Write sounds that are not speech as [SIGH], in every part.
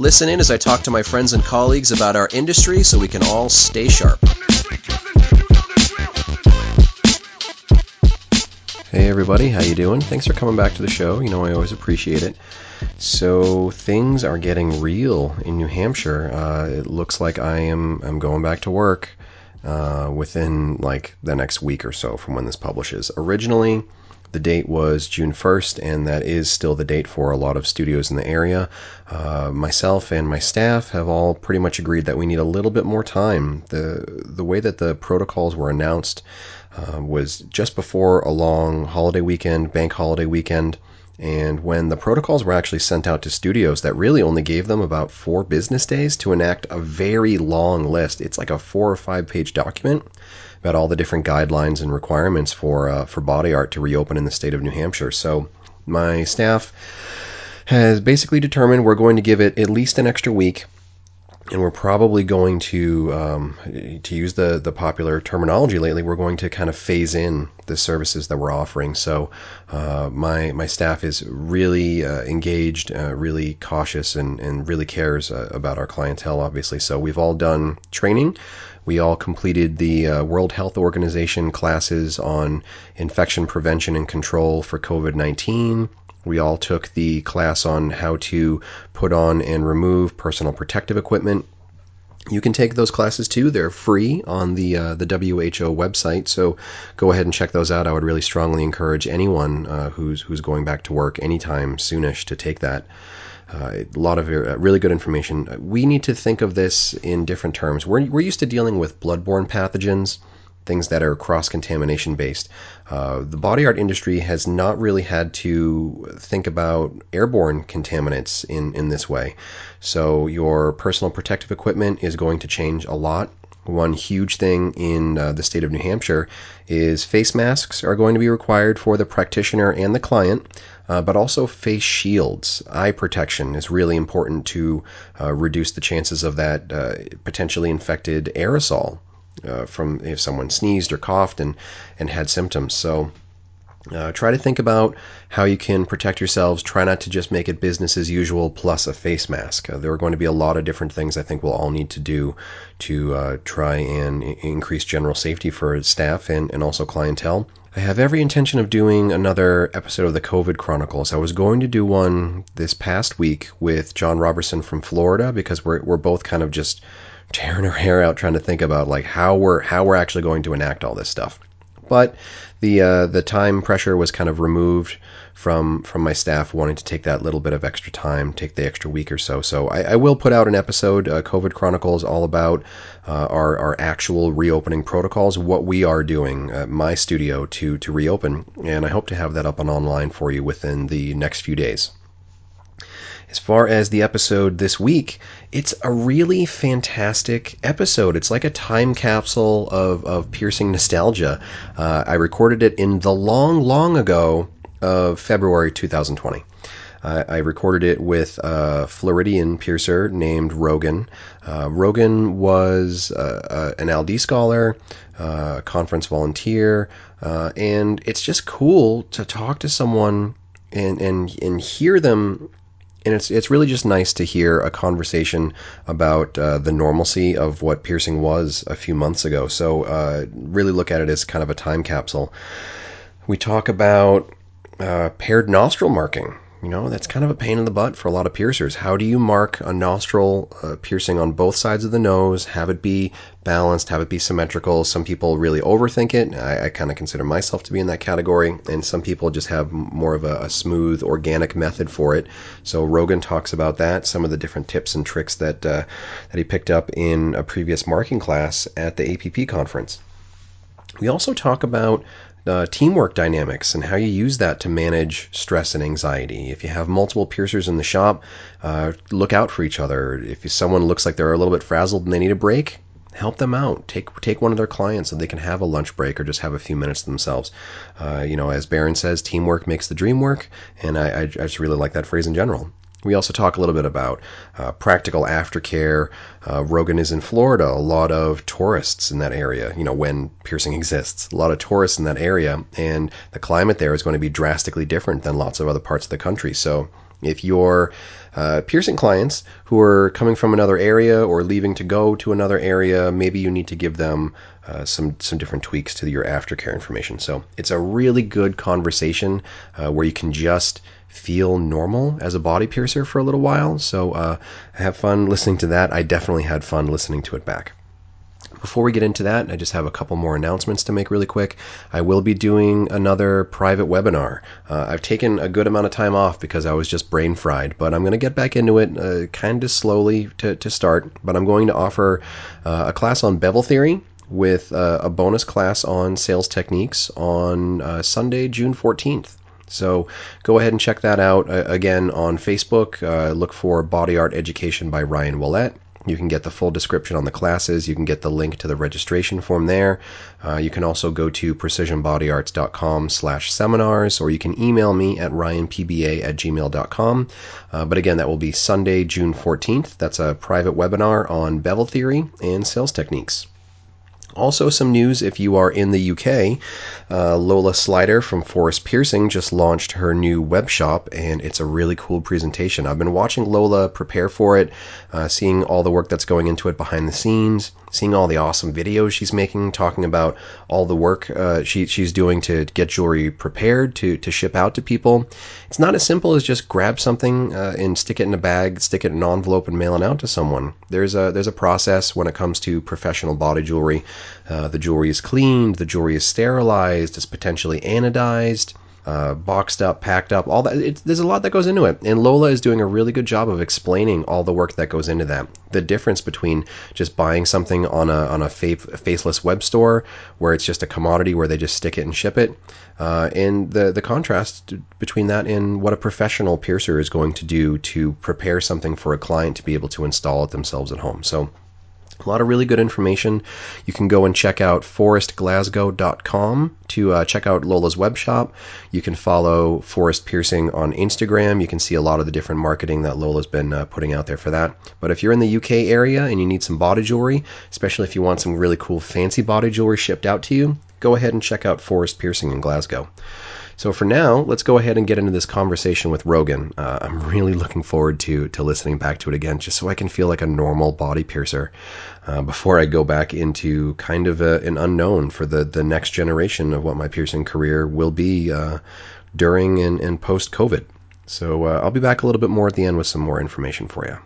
Listen in as I talk to my friends and colleagues about our industry so we can all stay sharp. Hey everybody, how you doing? Thanks for coming back to the show. You know I always appreciate it. So things are getting real in New Hampshire. Uh, it looks like I am I'm going back to work uh, within like the next week or so from when this publishes. Originally, the date was June 1st, and that is still the date for a lot of studios in the area. Uh, myself and my staff have all pretty much agreed that we need a little bit more time. The the way that the protocols were announced uh, was just before a long holiday weekend, bank holiday weekend. And when the protocols were actually sent out to studios, that really only gave them about four business days to enact a very long list. It's like a four or five page document about all the different guidelines and requirements for uh, for body art to reopen in the state of New Hampshire. So my staff has basically determined we're going to give it at least an extra week and we're probably going to um, to use the the popular terminology lately. We're going to kind of phase in the services that we're offering. So uh, my my staff is really uh, engaged, uh, really cautious, and and really cares uh, about our clientele. Obviously, so we've all done training. We all completed the uh, World Health Organization classes on infection prevention and control for COVID 19. We all took the class on how to put on and remove personal protective equipment. You can take those classes too. They're free on the uh, the WHO website, so go ahead and check those out. I would really strongly encourage anyone uh, who's who's going back to work anytime soonish to take that. Uh, a lot of uh, really good information. We need to think of this in different terms. We're, we're used to dealing with bloodborne pathogens things that are cross contamination based. Uh, the body art industry has not really had to think about airborne contaminants in, in this way. So, your personal protective equipment is going to change a lot. One huge thing in uh, the state of New Hampshire is face masks are going to be required for the practitioner and the client. Uh, but also face shields. Eye protection is really important to uh, reduce the chances of that uh, potentially infected aerosol uh, from if someone sneezed or coughed and, and had symptoms. So uh, try to think about how you can protect yourselves. Try not to just make it business as usual plus a face mask. Uh, there are going to be a lot of different things I think we'll all need to do to uh, try and increase general safety for staff and, and also clientele. I have every intention of doing another episode of the COVID Chronicles. I was going to do one this past week with John Robertson from Florida because we're, we're both kind of just tearing her hair out trying to think about like how we're how we're actually going to enact all this stuff. But the uh, the time pressure was kind of removed from from my staff wanting to take that little bit of extra time, take the extra week or so. So I, I will put out an episode, uh, COVID Chronicles, all about uh, our our actual reopening protocols, what we are doing at my studio to to reopen, and I hope to have that up on online for you within the next few days. As far as the episode this week, it's a really fantastic episode. It's like a time capsule of, of piercing nostalgia. Uh, I recorded it in the long, long ago of February 2020. Uh, I recorded it with a Floridian piercer named Rogan. Uh, Rogan was uh, an LD scholar, a conference volunteer, uh, and it's just cool to talk to someone and, and, and hear them and it's it's really just nice to hear a conversation about uh, the normalcy of what piercing was a few months ago. So uh, really look at it as kind of a time capsule. We talk about uh, paired nostril marking. You know, that's kind of a pain in the butt for a lot of piercers. How do you mark a nostril uh, piercing on both sides of the nose, have it be balanced, have it be symmetrical? Some people really overthink it. I, I kind of consider myself to be in that category. And some people just have more of a, a, smooth, organic method for it. So Rogan talks about that, some of the different tips and tricks that, uh, that he picked up in a previous marking class at the APP conference. We also talk about uh, teamwork dynamics and how you use that to manage stress and anxiety. If you have multiple piercers in the shop, uh, look out for each other. If someone looks like they're a little bit frazzled and they need a break, help them out. Take take one of their clients so they can have a lunch break or just have a few minutes themselves. Uh, you know, as Baron says, teamwork makes the dream work, and I, I, I just really like that phrase in general. We also talk a little bit about uh, practical aftercare. Uh, Rogan is in Florida. A lot of tourists in that area, you know, when piercing exists. A lot of tourists in that area, and the climate there is going to be drastically different than lots of other parts of the country. So if you're uh, piercing clients who are coming from another area or leaving to go to another area, maybe you need to give them uh, some some different tweaks to your aftercare information. So it's a really good conversation uh, where you can just feel normal as a body piercer for a little while. So uh, have fun listening to that. I definitely had fun listening to it back. Before we get into that, I just have a couple more announcements to make really quick. I will be doing another private webinar. Uh, I've taken a good amount of time off because I was just brain fried, but I'm going to get back into it uh, kind of slowly to, to start. But I'm going to offer uh, a class on bevel theory with uh, a bonus class on sales techniques on uh, Sunday, June 14th. So go ahead and check that out. Uh, again, on Facebook, uh, look for Body Art Education by Ryan Ouellette. You can get the full description on the classes. You can get the link to the registration form there. Uh, you can also go to precisionbodyarts.com slash seminars, or you can email me at ryanpba at gmail.com. Uh, but again, that will be Sunday, June 14th. That's a private webinar on bevel theory and sales techniques. Also, some news if you are in the UK. Uh, Lola Slider from Forest Piercing just launched her new web shop, and it's a really cool presentation. I've been watching Lola prepare for it, uh, seeing all the work that's going into it behind the scenes, seeing all the awesome videos she's making, talking about all the work uh, she, she's doing to get jewelry prepared to, to ship out to people. It's not as simple as just grab something uh, and stick it in a bag, stick it in an envelope, and mail it out to someone. There's a there's a process when it comes to professional body jewelry. Uh, the jewelry is cleaned, the jewelry is sterilized, it's potentially anodized uh, boxed up, packed up, all that. There's a lot that goes into it. And Lola is doing a really good job of explaining all the work that goes into that. The difference between just buying something on a on a faceless web store where it's just a commodity where they just stick it and ship it, uh, and the the contrast between that and what a professional piercer is going to do to prepare something for a client to be able to install it themselves at home. So a lot of really good information. You can go and check out forestglasgow.com to uh, check out Lola's web shop. You can follow Forest Piercing on Instagram. You can see a lot of the different marketing that Lola's been uh, putting out there for that. But if you're in the UK area and you need some body jewelry, especially if you want some really cool fancy body jewelry shipped out to you, go ahead and check out Forest Piercing in Glasgow. So for now, let's go ahead and get into this conversation with Rogan. Uh, I'm really looking forward to to listening back to it again, just so I can feel like a normal body piercer uh, before I go back into kind of a, an unknown for the the next generation of what my piercing career will be uh, during and, and post COVID. So uh, I'll be back a little bit more at the end with some more information for you.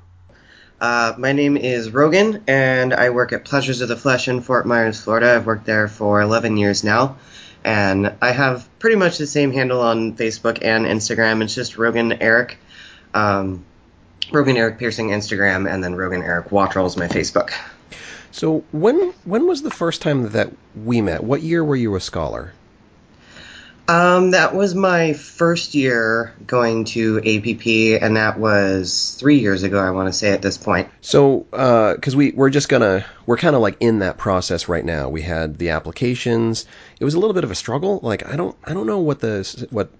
Uh, my name is Rogan, and I work at Pleasures of the Flesh in Fort Myers, Florida. I've worked there for 11 years now and I have pretty much the same handle on Facebook and Instagram. It's just Rogan Eric, um, Rogan Eric Piercing Instagram, and then Rogan Eric Watrel is my Facebook. So when when was the first time that we met? What year were you a scholar? Um, that was my first year going to APP, and that was three years ago. I want to say at this point. So, because uh, we we're just gonna we're kind of like in that process right now. We had the applications. It was a little bit of a struggle. Like I don't I don't know what the what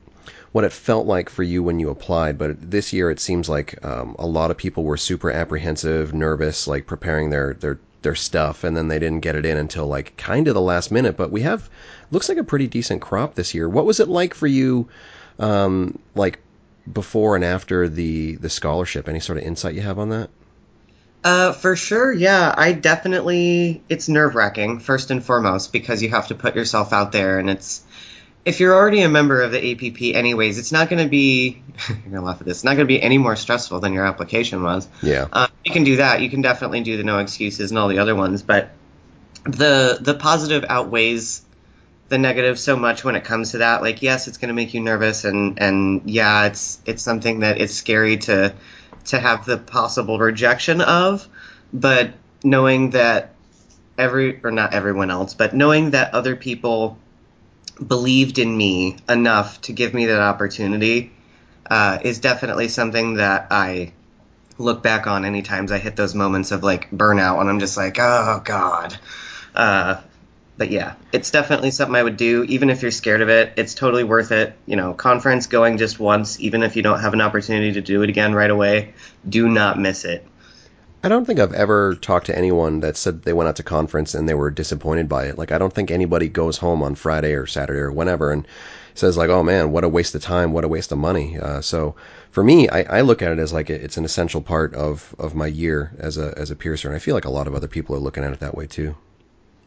what it felt like for you when you applied, but this year it seems like um, a lot of people were super apprehensive, nervous, like preparing their their their stuff, and then they didn't get it in until like kind of the last minute. But we have looks like a pretty decent crop this year. What was it like for you, um, like before and after the the scholarship? Any sort of insight you have on that? Uh, for sure, yeah. I definitely it's nerve wracking first and foremost because you have to put yourself out there, and it's if you're already a member of the APP, anyways, it's not going to be [LAUGHS] you're going to laugh at this. It's not going to be any more stressful than your application was. Yeah, uh, you can do that. You can definitely do the no excuses and all the other ones, but the the positive outweighs the negative so much when it comes to that. Like, yes, it's going to make you nervous, and and yeah, it's it's something that it's scary to to have the possible rejection of, but knowing that every or not everyone else, but knowing that other people believed in me enough to give me that opportunity uh, is definitely something that I look back on any times I hit those moments of like burnout and I'm just like, oh god. Uh, but yeah, it's definitely something I would do, even if you're scared of it. It's totally worth it. You know, conference going just once, even if you don't have an opportunity to do it again right away, do not miss it. I don't think I've ever talked to anyone that said they went out to conference and they were disappointed by it. Like I don't think anybody goes home on Friday or Saturday or whenever and says like, "Oh man, what a waste of time, what a waste of money." Uh, so for me, I, I, look at it as like it's an essential part of, of my year as a as a piercer, and I feel like a lot of other people are looking at it that way too.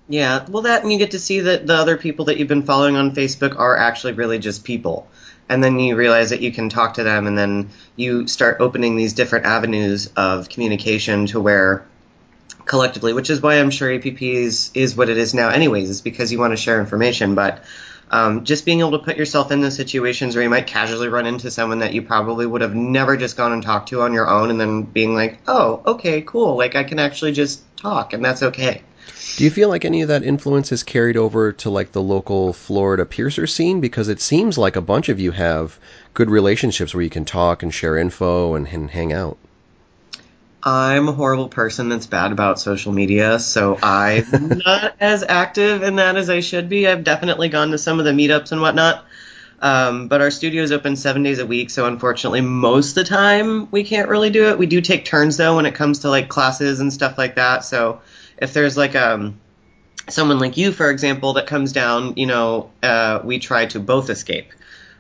Yeah, well, that and you get to see that the other people that you've been following on Facebook are actually really just people and then you realize that you can talk to them and then you start opening these different avenues of communication to where collectively which is why i'm sure app is, is what it is now anyways is because you want to share information. But um, just being able to put yourself in those situations where you might casually run into someone that you probably would have never just gone and talked to on your own and then being like oh okay cool. Like i can actually just talk and that's okay do you feel like any of that influence is carried over to like the local Florida piercer scene? Because it seems like a bunch of you have good relationships where you can talk and share info and, and hang out. I'm a horrible person that's bad about social media, so I'm [LAUGHS] not as active in that as I should be. I've definitely gone to some of the meetups and whatnot. Um, but our studio is open seven days a week, so unfortunately, most of the time we can't really do it. We do take turns though when it comes to like classes and stuff like that. So if there's like um someone like you, for example, that comes down, you know, uh, we try to both escape.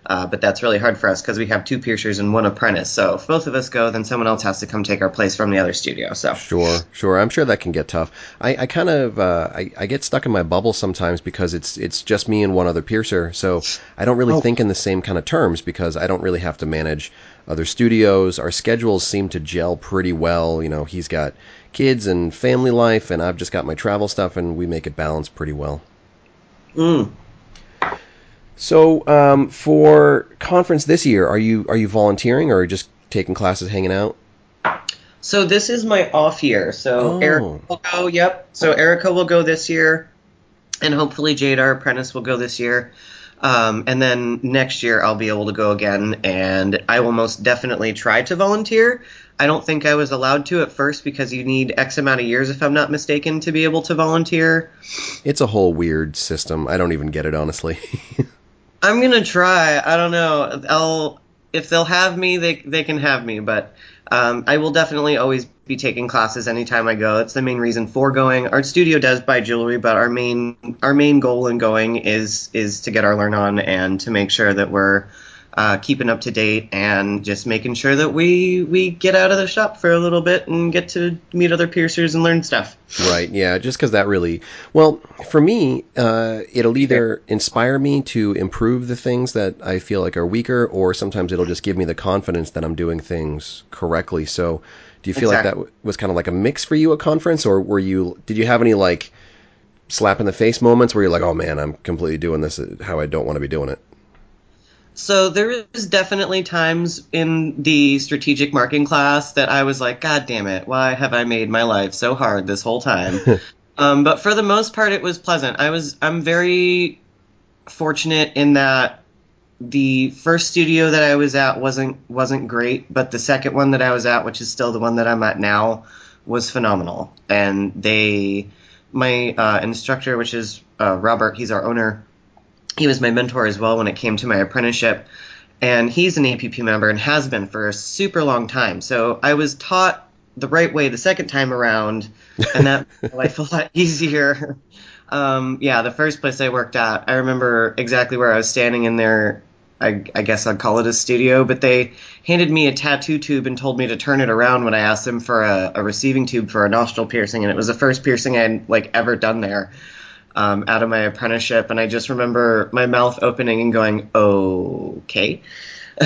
Uh, but that's really hard for us because we have two piercers and one apprentice. So if both of us go, then someone else has to come take our place from the other studio. So sure, sure. I'm sure that can get tough. I, I kind of uh, I, I get stuck in my bubble sometimes because it's it's just me and one other piercer. So I don't really oh. think in the same kind of terms because I don't really have to manage other studios. Our schedules seem to gel pretty well. You know, he's got kids and family life, and I've just got my travel stuff, and we make it balance pretty well. Mm. So, um, for conference this year, are you are you volunteering or just taking classes, hanging out? So this is my off year. So oh. Erica will go. Yep. So Erica will go this year, and hopefully Jade, our apprentice, will go this year. Um, and then next year I'll be able to go again, and I will most definitely try to volunteer. I don't think I was allowed to at first because you need X amount of years, if I'm not mistaken, to be able to volunteer. It's a whole weird system. I don't even get it, honestly. [LAUGHS] I'm gonna try. I don't know. I'll if they'll have me, they they can have me. But um, I will definitely always be taking classes anytime I go. It's the main reason for going. Our studio does buy jewelry, but our main our main goal in going is is to get our learn on and to make sure that we're uh, keeping up to date and just making sure that we we get out of the shop for a little bit and get to meet other piercers and learn stuff. Right. Yeah. Just because that really well for me, uh, it'll either inspire me to improve the things that I feel like are weaker, or sometimes it'll just give me the confidence that I'm doing things correctly. So, do you feel exactly. like that was kind of like a mix for you at conference, or were you? Did you have any like slap in the face moments where you're like, oh man, I'm completely doing this how I don't want to be doing it? So there is definitely times in the strategic marking class that I was like, God damn it, why have I made my life so hard this whole time? [LAUGHS] um, but for the most part, it was pleasant. I was I'm very fortunate in that the first studio that I was at wasn't wasn't great, but the second one that I was at, which is still the one that I'm at now, was phenomenal. And they, my uh, instructor, which is uh, Robert, he's our owner he was my mentor as well when it came to my apprenticeship. And he's an APP member and has been for a super long time. So I was taught the right way the second time around, and that [LAUGHS] made life a lot easier. Um, yeah, the first place I worked at, I remember exactly where I was standing in there. I, I, guess I'd call it a studio, but they handed me a tattoo tube and told me to turn it around when I asked them for a, a receiving tube for a nostril piercing, and it was the first piercing I'd like ever done there um, out of my apprenticeship, and I just remember my mouth opening and going, "Okay." [LAUGHS]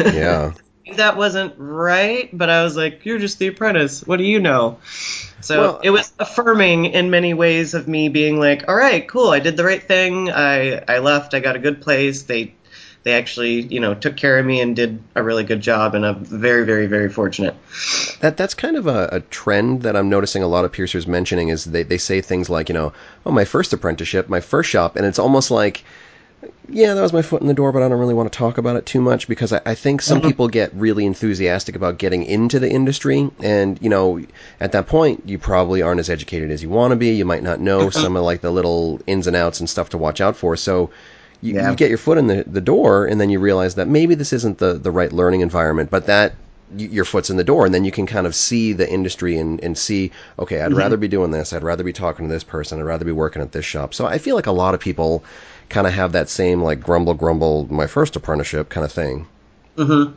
yeah. that wasn't right, but I was like, "You're just the apprentice. What do you know?" So well, it was affirming in many ways of me being like, "All right, cool. I did the right thing. I I left. I got a good place. They they actually, you know, took care of me and did a really good job, and I'm very, very, very fortunate. That that's kind of a, a, trend that I'm noticing a lot of piercers mentioning is they, they say things like, you know, oh, my first apprenticeship, my first shop, and it's almost like yeah, that was my foot in the door, but I don't really want to talk about it too much because I, I think some Mhm. people get really enthusiastic about getting into the industry, and you know, at that point, you probably aren't as educated as you want to be. You might not know some of like the little ins and outs and stuff to watch out for. So. You, Yeah. you get your foot in the, the door, and then you realize that maybe this isn't the, the right learning environment, but that your foot's in the door, and then you can kind of see the industry and, and see, okay, I'd Mhm. rather be doing this, I'd rather be talking to this person, I'd rather be working at this shop. So I feel like a lot of people kind of have that same like grumble grumble my first apprenticeship kind of thing. Mm-hmm.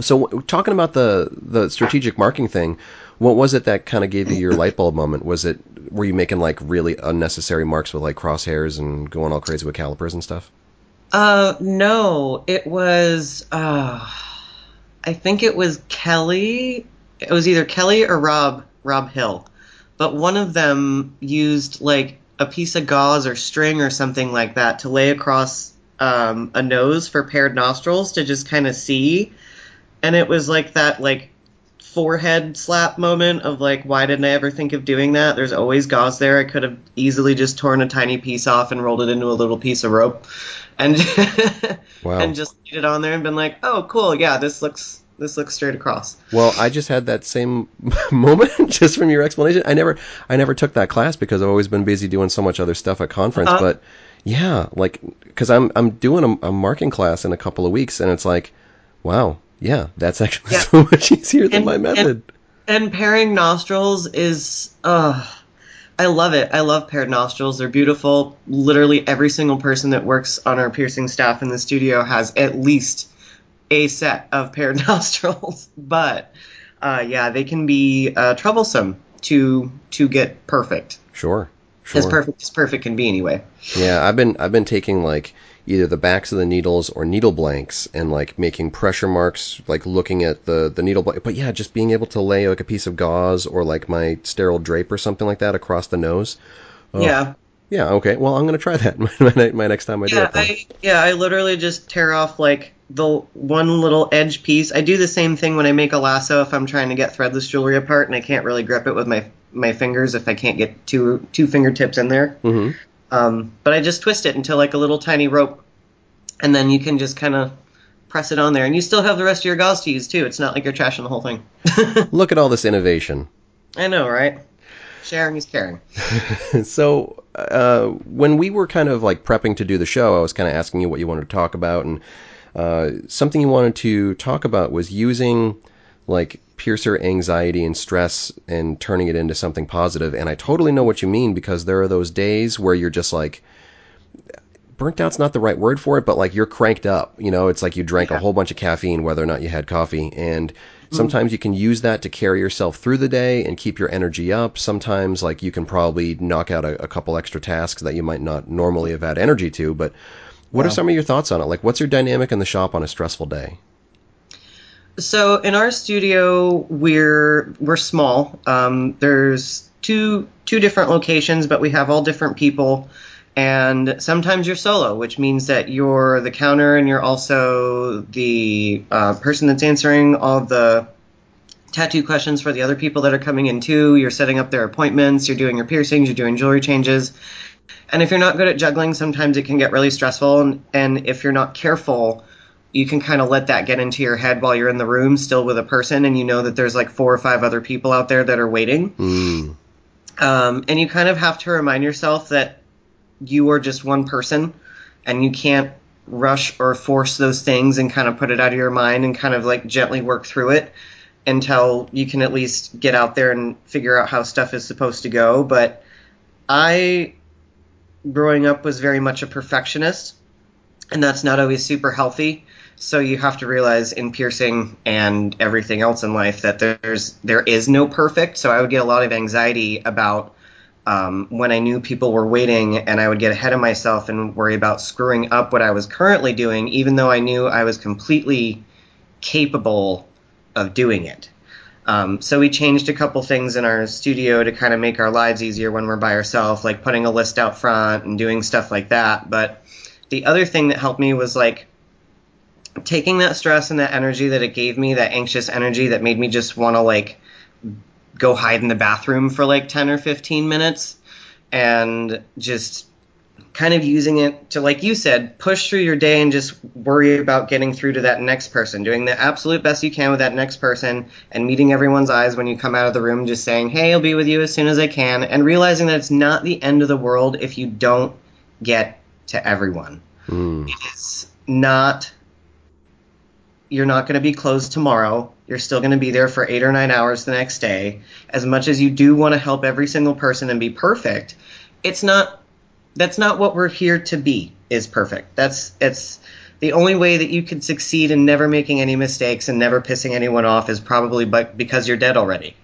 So talking about the the strategic marking thing, what was it that kind of gave you your light bulb moment? Was it were you making like really unnecessary marks with like crosshairs and going all crazy with calipers and stuff? Uh, no, it was. Uh, I think it was Kelly. It was either Kelly or Rob Rob Hill, but one of them used like a piece of gauze or string or something like that to lay across um, a nose for paired nostrils to just kind of see, and it was like that like forehead slap moment of like why didn't I ever think of doing that? There's always gauze there. I could have easily just torn a tiny piece off and rolled it into a little piece of rope and [LAUGHS] Wow. and just laid it on there and been like, "Oh, cool. Yeah, this looks this looks straight across." Well, I just had that same [LAUGHS] moment [LAUGHS] just from your explanation. I never I never took that class because I've always been busy doing so much other stuff at conference, Uh-huh. but yeah, like cuz I'm I'm doing a, a marking class in a couple of weeks and it's like wow, yeah, that's actually Yeah. [LAUGHS] so much easier than And- my and- method. And pairing nostrils is uh I love it. I love paired nostrils. They're beautiful. Literally every single person that works on our piercing staff in the studio has at least a set of [LAUGHS] paired nostrils. But uh, yeah, they can be uh, troublesome to to get perfect. Sure. Sure. As perfect as perfect can be anyway. Yeah, I've been I've been taking like either the backs of the needles or needle blanks and like making pressure marks, like looking at the the needle blank. But yeah, just being able to lay like a piece of gauze or like my sterile drape or something like that across the nose. Oh, Yeah. Yeah. Okay. Well, I'm gonna try that [LAUGHS] my, my, my next time I do Yeah, it. I yeah, I literally just tear off like the one little edge piece. I do the same thing when I make a lasso if I'm trying to get threadless jewelry apart and I can't really grip it with my my fingers if I can't get two two fingertips in there. Mhm. Um, but I just twist it into like a little tiny rope, and then you can just kind of press it on there, and you still have the rest of your gauze to use too. It's not like you're trashing the whole thing. [LAUGHS] [LAUGHS] Look at all this innovation. I know, right? Sharing is caring. [LAUGHS] so uh, when we were kind of like prepping to do the show, I was kind of asking you what you wanted to talk about, and uh, something you wanted to talk about was using like piercer anxiety and stress and turning it into something positive. And I totally know what you mean because there are those days where you're just like burnt out's not the right word for it, but like you're cranked up. You know, it's like you drank a whole bunch of caffeine, whether or not you had coffee. And mm-hmm. sometimes you can use that to carry yourself through the day and keep your energy up. Sometimes, like, you can probably knock out a, a couple extra tasks that you might not normally have had energy to. But what are some of your thoughts on it? Like, what's your dynamic in the shop on a stressful day? So in our studio, we're we're small. Um, there's two two different locations, but we have all different people. And sometimes you're solo, which means that you're the counter and you're also the uh, person that's answering all the tattoo questions for the other people that are coming in too. You're setting up their appointments, you're doing your piercings, you're doing jewelry changes. And if you're not good at juggling, sometimes it can get really stressful. And, and if you're not careful, you can kind of let that get into your head while you're in the room still with a person and you know that there's like four or five other people out there that are waiting. Mm, Um, and you kind of have to remind yourself that you are just one person and you can't rush or force those things and kind of put it out of your mind and kind of like gently work through it until you can at least get out there and figure out how stuff is supposed to go. But I, growing up, was very much a perfectionist, and that's not always super healthy. So you have to realize in piercing and everything else in life that there's there is no perfect. So I would get a lot of anxiety about um, when I knew people were waiting, and I would get ahead of myself and worry about screwing up what I was currently doing, even though I knew I was completely capable of doing it. Um, so we changed a couple things in our studio to kind of make our lives easier when we're by ourselves, like putting a list out front and doing stuff like that. But the other thing that helped me was like taking that stress and that energy that it gave me, that anxious energy that made me just want to like go hide in the bathroom for like 10 or 15 minutes and just kind of using it to, like you said, push through your day and just worry about getting through to that next person, doing the absolute best you can with that next person, and meeting everyone's eyes when you come out of the room, just saying, hey, I'll be with you as soon as I can, and realizing that it's not the end of the world if you don't get to everyone. Mm. It is not. You're not going to be closed tomorrow. You're still going to be there for eight or nine hours the next day. As much as you do want to help every single person and be perfect, it's not. That's not what we're here to be. Is perfect. That's it's the only way that you can succeed in never making any mistakes and never pissing anyone off is probably but because you're dead already.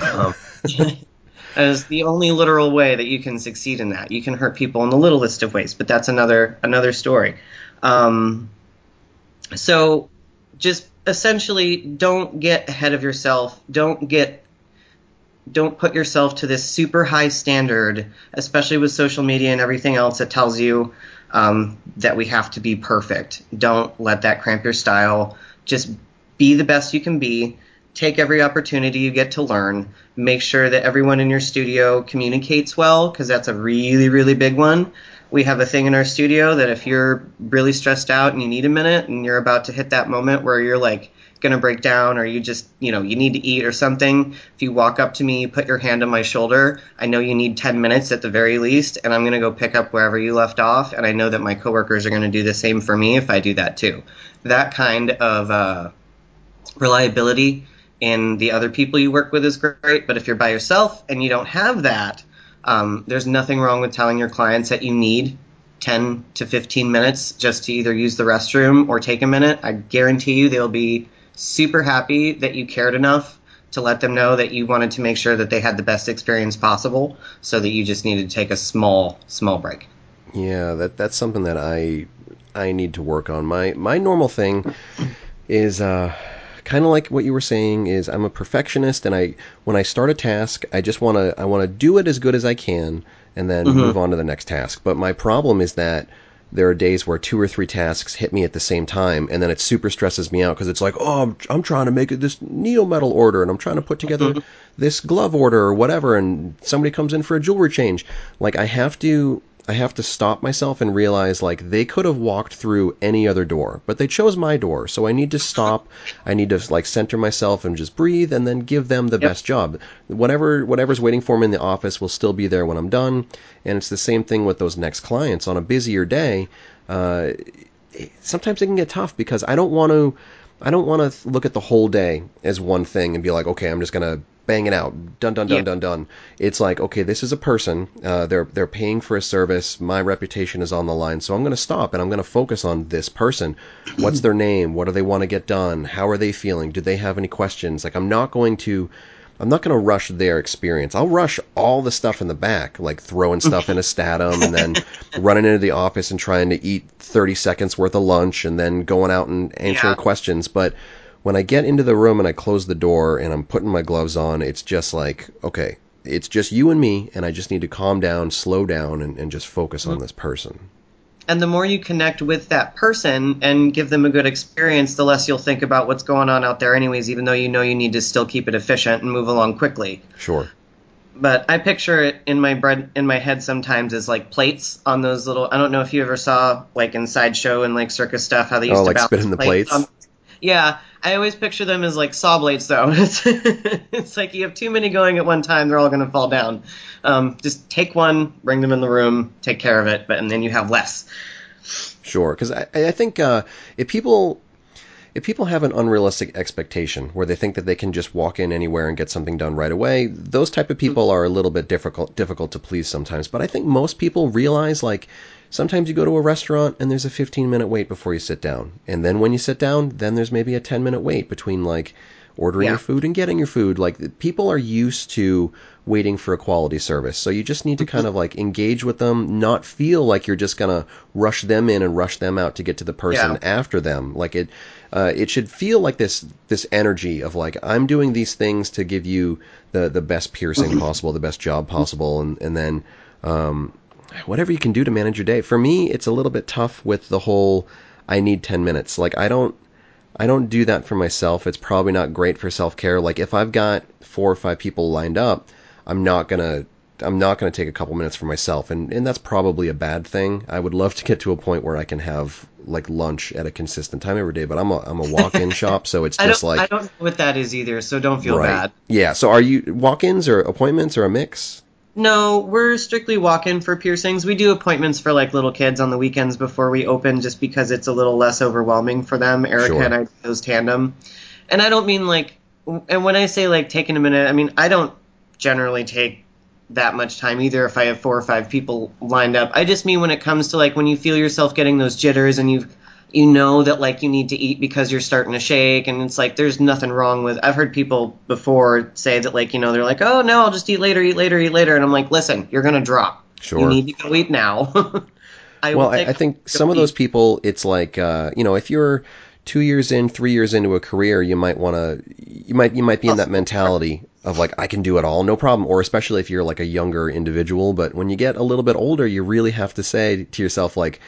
Um, [LAUGHS] as the only literal way that you can succeed in that. You can hurt people in the littlest of ways, but that's another another story. Um, so just essentially don't get ahead of yourself. Don't get don't put yourself to this super high standard, especially with social media and everything else that tells you um, that we have to be perfect. Don't let that cramp your style. Just be the best you can be. Take every opportunity you get to learn. Make sure that everyone in your studio communicates well, because that's a really, really big one. We have a thing in our studio that if you're really stressed out and you need a minute and you're about to hit that moment where you're like going to break down or you just, you know, you need to eat or something, if you walk up to me, put your hand on my shoulder, I know you need 10 minutes at the very least, and I'm going to go pick up wherever you left off. And I know that my coworkers are going to do the same for me if I do that too. That kind of uh, reliability in the other people you work with is great, but if you're by yourself and you don't have that, um, there's nothing wrong with telling your clients that you need 10 to 15 minutes just to either use the restroom or take a minute. I guarantee you they'll be super happy that you cared enough to let them know that you wanted to make sure that they had the best experience possible so that you just needed to take a small small break. Yeah, that that's something that I I need to work on. My my normal thing is uh kind of like what you were saying is I'm a perfectionist and I when I start a task, I just want to I want to do it as good as I can and then mm-hmm. move on to the next task. But my problem is that there are days where two or three tasks hit me at the same time, and then it super stresses me out because it's like, oh, I'm, I'm trying to make it this needle-metal order, and I'm trying to put together mm-hmm. this glove order or whatever, and somebody comes in for a jewelry change. Like I have to I have to stop myself and realize like they could have walked through any other door, but they chose my door. So I need to stop. [LAUGHS] I need to like center myself and just breathe and then give them the yep. best job. Whatever whatever's waiting for me in the office will still be there when I'm done. And it's the same thing with those next clients on a busier day. Uh, sometimes it can get tough because I don't want to I don't want to look at the whole day as one thing and be like, okay, I'm just gonna bang it out, done, done, done, yeah. done, done. It's like, okay, this is a person. Uh, they're they're paying for a service. My reputation is on the line, so I'm going to stop and I'm going to focus on this person. What's their name? What do they want to get done? How are they feeling? Do they have any questions? Like, I'm not going to. I'm not going to rush their experience. I'll rush all the stuff in the back, like throwing stuff in a Statim and then [LAUGHS] running into the office and trying to eat 30 seconds worth of lunch and then going out and answering yeah. questions. But when I get into the room and I close the door and I'm putting my gloves on, it's just like, okay, it's just you and me, and I just need to calm down, slow down, and, and just focus on mm-hmm. this person. And the more you connect with that person and give them a good experience, the less you'll think about what's going on out there, anyways, even though you know you need to still keep it efficient and move along quickly. Sure. But I picture it in my bread in my head sometimes as like plates on those little. I don't know if you ever saw like in sideshow and like circus stuff how they used oh, to like spinning the plates. plates. On, yeah, I always picture them as like saw blades, though. [LAUGHS] It's, it's like you have too many going at one time; they're all going to fall down. Um, just take one, bring them in the room, take care of it, but and then you have less. Sure, because I, I think uh, if people if people have an unrealistic expectation where they think that they can just walk in anywhere and get something done right away, those type of people are a little bit difficult difficult to please sometimes. But I think most people realize like Sometimes you go to a restaurant and there's a 15 minute wait before you sit down. And then when you sit down, then there's maybe a 10 minute wait between like ordering yeah. your food and getting your food. Like people are used to waiting for a quality service. So you just need to kind of like engage with them, not feel like you're just gonna rush them in and rush them out to get to the person yeah. after them. Like it, uh, it should feel like this this energy of like I'm doing these things to give you the the best piercing [LAUGHS] possible, the best job possible, and and then um, whatever you can do to manage your day. For me, it's a little bit tough with the whole I need 10 minutes. Like I don't I don't do that for myself. It's probably not great for self-care. Like if I've got four or five people lined up, I'm not going to I'm not going to take a couple minutes for myself, and and that's probably a bad thing. I would love to get to a point where I can have like lunch at a consistent time every day, but I'm a I'm a walk-in [LAUGHS] shop, so it's just don't, like I don't know what that is either, so don't feel right. bad. Yeah. So are you walk-ins or appointments or a mix? No, we're strictly walk-in for piercings. We do appointments for like little kids on the weekends before we open, just because it's a little less overwhelming for them. Erica Sure. and I do those tandem, and I don't mean like, and when I say like taking a minute, I mean I don't generally take that much time either if I have four or five people lined up. I just mean when it comes to like when you feel yourself getting those jitters and you you know that like you need to eat because you're starting to shake and it's like there's nothing wrong with I've heard people before say that like you know they're like oh no I'll just eat later eat later eat later and I'm like listen you're gonna drop Sure. you need to go eat now [LAUGHS] I well, will I, I think some of those people, it's like uh, you know, if you're two years in, three years into a career, you might want to, you might you might be in that mentality of like I can do it all, no problem. Or especially if you're like a younger individual, but when you get a little bit older, you really have to say to yourself like,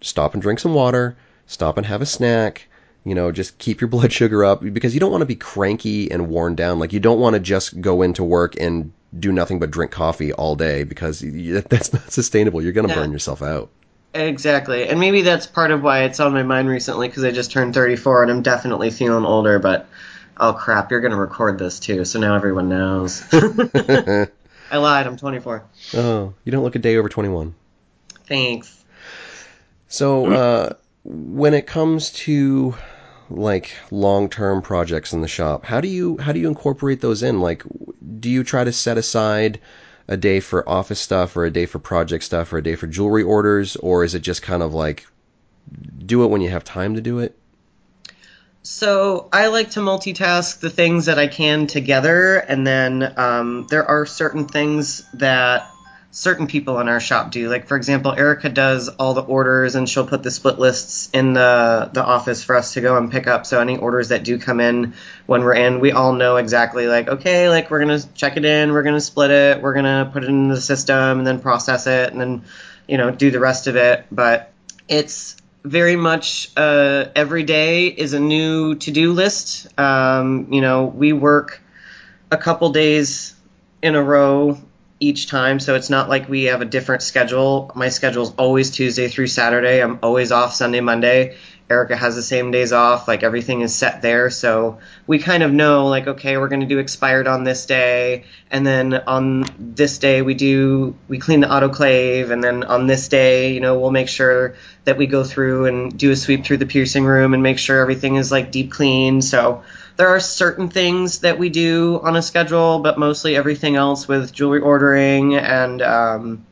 stop and drink some water, stop and have a snack. You know, just keep your [LAUGHS] blood sugar up because you don't want to be cranky and worn down. Like you don't want to just go into work and do nothing but drink coffee all day because [LAUGHS] that's not sustainable. You're going to Yeah. burn yourself out. Exactly. And maybe that's part of why it's on my mind recently because I just turned 34 and I'm definitely feeling older, but oh crap, you're going to record this too, so now everyone knows. [LAUGHS] I lied, I'm 24. Oh, you don't look a day over 21. Thanks. So, uh, when it comes to like long-term projects in the shop, how do you how do you incorporate those in? Like, do you try to set aside a day for office stuff, or a day for project stuff, or a day for jewelry orders, or is it just kind of like do it when you have time to do it? So I like to multitask the things that I can together, and then um, there are certain things that certain people in our shop do. Like for example, Erica does all the orders, and she'll put the split lists in the the office for us to go and pick up. So any orders that do come in when we're in, we all know exactly like okay, like we're gonna check it in, we're gonna split it, we're gonna put it in the system, and then process it, and then you know do the rest of it. But it's very much uh, every day is a new to-do list. Um, you know, we work a couple days in a row each time, so it's not like we have a different schedule. My schedule is always Tuesday through Saturday. I'm always off Sunday, Monday. Erica has the same days off. Like everything is set there, so we kind of know like okay, we're going to do expired on this day, and then on this day we do we clean the autoclave, and then on this day, you know, we'll make sure that we go through and do a sweep through the piercing room and make sure everything is like deep clean. So there are certain things that we do on a schedule, but mostly everything else with jewelry ordering and um,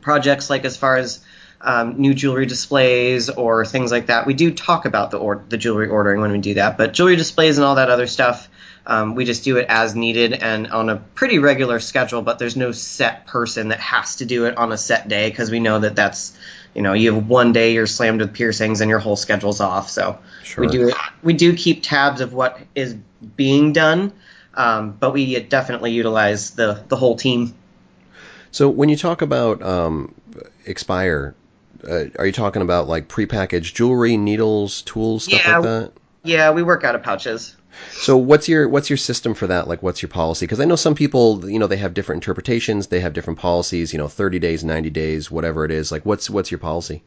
projects like as far as um, new jewelry displays or things like that. We do talk about the or- the jewelry ordering when we do that, but jewelry displays and all that other stuff, um, we just do it as needed and on a pretty regular schedule. But there's no set person that has to do it on a set day because we know that that's you know you have one day you're slammed with piercings and your whole schedule's off. So Sure. we do we do keep tabs of what is being done, um, but we definitely utilize the the whole team. So when you talk about um, expire, uh, are you talking about like prepackaged jewelry, needles, tools, stuff Yeah. like that? Yeah, we work out of pouches. So what's your what's your system for that? Like what's your policy? Because I know some people, you know, they have different interpretations, they have different policies. You know, 30 days, 90 days, whatever it is. Like what's what's your policy?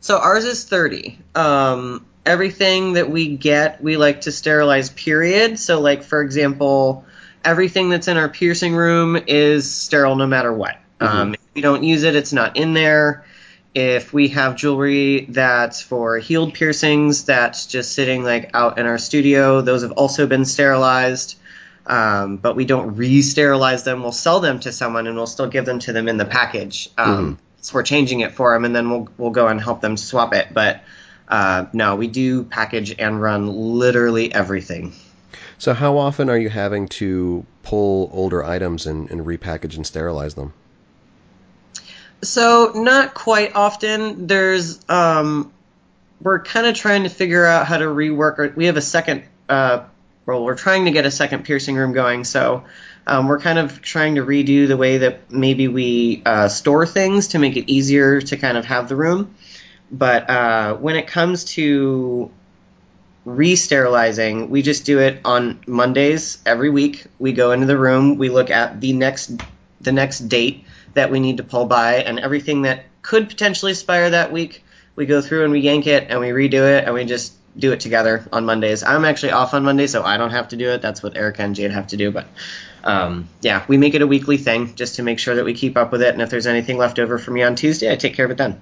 So ours is 30. Um, everything that we get, we like to sterilize, period. So, like, for example, everything that's in our piercing room is sterile no matter what. Um, if we don't use it, it's not in there. If we have jewelry that's for healed piercings that's just sitting like out in our studio, those have also been sterilized. Um, but we don't re-sterilize them. We'll sell them to someone, and we'll still give them to them in the package. Um, So we're changing it for them, and then we'll we'll go and help them swap it. But uh, no, we do package and run literally everything. So how often are you having to pull older items and, and repackage and sterilize them? So not quite often. There's um, we're kind of trying to figure out how to rework. Our, we have a second. Uh, well, we're trying to get a second piercing room going. So um, we're kind of trying to redo the way that maybe we uh, store things to make it easier to kind of have the room. But uh, when it comes to re-sterilizing, we just do it on Mondays every week. We go into the room, we look at the next the next date that we need to pull by, and everything that could potentially expire that week, we go through and we yank it and we redo it and we just do it together on Mondays. I'm actually off on Monday, so I don't have to do it. That's what Erica and Jade have to do. But um, yeah, we make it a weekly thing just to make sure that we keep up with it. And if there's anything left over for me on Tuesday, I take care of it then.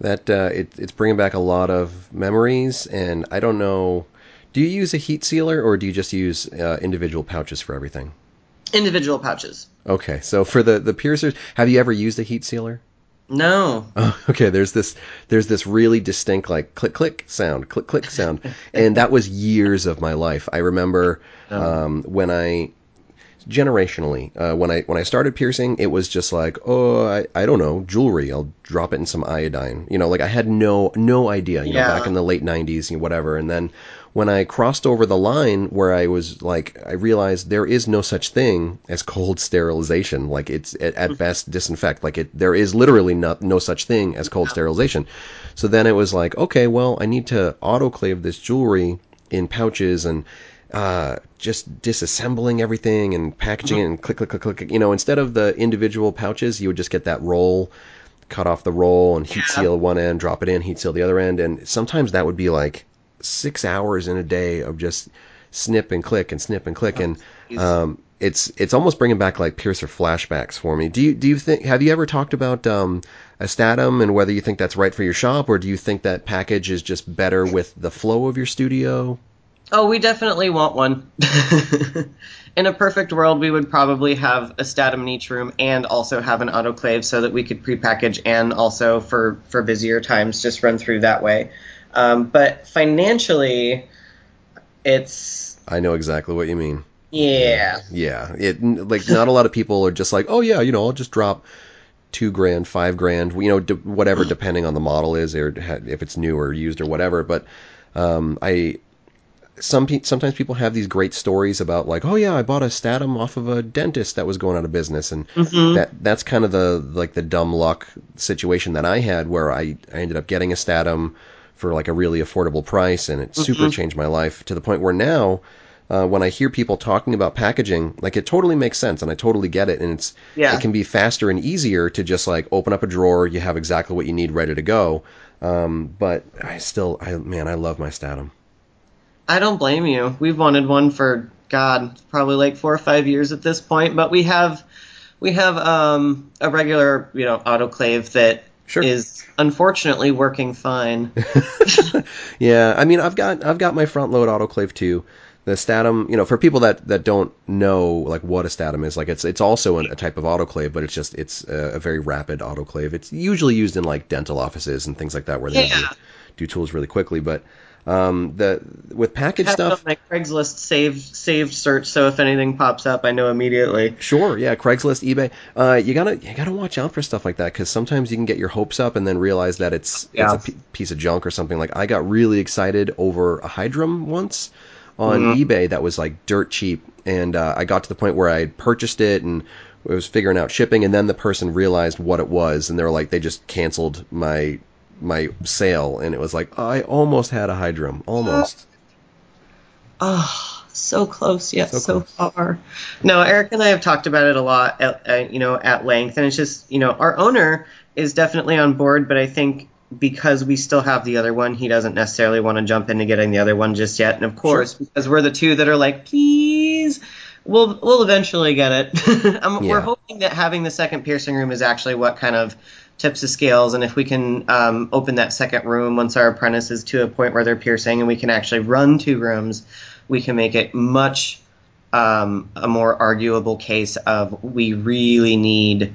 That uh, it, it's bringing back a lot of memories, and I don't know. Do you use a heat sealer or do you just use uh, individual pouches for everything? Individual pouches. Okay, so for the the piercers, have you ever used a heat sealer? No. Oh, [LAUGHS] okay. There's this there's this really distinct like click click sound, click click sound, and that was years of my life. I remember Oh. um, when I generationally uh, when I when I started piercing, it was just like oh I, I don't know jewelry. I'll drop it in some iodine. You know, like I had no no idea. You know, Yeah. back in the late '90s, you know, whatever. And then when I crossed over the line where I was like, I realized there is no such thing as cold sterilization. Like it's at, at best disinfect. Like it, there is literally not no such thing as cold sterilization. So then it was like, okay, well, I need to autoclave this jewelry in pouches and uh, just disassembling everything and packaging it and click, click, click, click. You know, instead of the individual pouches, you would just get that roll, cut off the roll and heat seal one end, drop it in, heat seal the other end, and sometimes that would be like six hours in a day of just snip and click and snip and click, and um, it's it's almost bringing back like Piercer flashbacks for me. Do you do you think have you ever talked about um, a statim and whether you think that's right for your shop, or do you think that package is just better with the flow of your studio? Oh, we definitely want one. [LAUGHS] in a perfect world, we would probably have a statim in each room and also have an autoclave so that we could prepackage and also for for busier times just run through that way. Um, but financially, it's I know exactly what you mean. yeah. Yeah, it like not a lot of people are just like, oh yeah, you know, I'll just drop two grand, five grand, you know, d- whatever, depending on the model is or if it's new or used or whatever. But um, I some pe- sometimes people have these great stories about like, oh yeah, I bought a Statim off of a dentist that was going out of business, and that that's kind of the like the dumb luck situation that I had where I I ended up getting a Statim for like a really affordable price, and it super changed my life to the point where now. Uh, when I hear people talking about packaging, like it totally makes sense, and I totally get it, and it's Yeah. it can be faster and easier to just like open up a drawer, you have exactly what you need ready to go. Um, but I still, I man, I love my Statim. I don't blame you. We've wanted one for God, probably like four or five years at this point, but we have we have um, a regular, you know, autoclave that is unfortunately working fine. [LAUGHS] Yeah, I mean, I've got I've got my front load autoclave too. The Statim, you know, for people that, that don't know like what a Statim is, like it's it's also an, a type of autoclave, but it's just it's a, a very rapid autoclave. It's usually used in like dental offices and things like that where they Yeah. to do tools really quickly. But um, the with package stuff, my Craigslist saved saved search, so if anything pops up, I know immediately. Sure, yeah, Craigslist, eBay. Uh, you gotta you gotta watch out for stuff like that because sometimes you can get your hopes up and then realize that it's Yeah. it's a p- piece of junk or something. Like I got really excited over a Hydrim once on Mhm. eBay that was like dirt cheap, and uh, I got to the point where I had purchased it and I was figuring out shipping, and then the person realized what it was, and they were like they just canceled my my sale, and it was like I almost had a Hydrim, almost. Oh, so close yet So so, close. far. No, Eric and I have talked about it a lot, at, uh, you know, at length, and it's just, you know, our owner is definitely on board, but I think because we still have the other one, he doesn't necessarily want to jump into getting the other one just yet. And of course, because we're the two that are like, please, we'll we'll eventually get it. [LAUGHS] um, Yeah. We're hoping that having the second piercing room is actually what kind of tips the scales, and if we can um, open that second room once our apprentice is to a point where they're piercing, and we can actually run two rooms, we can make it much um, a more arguable case of we really need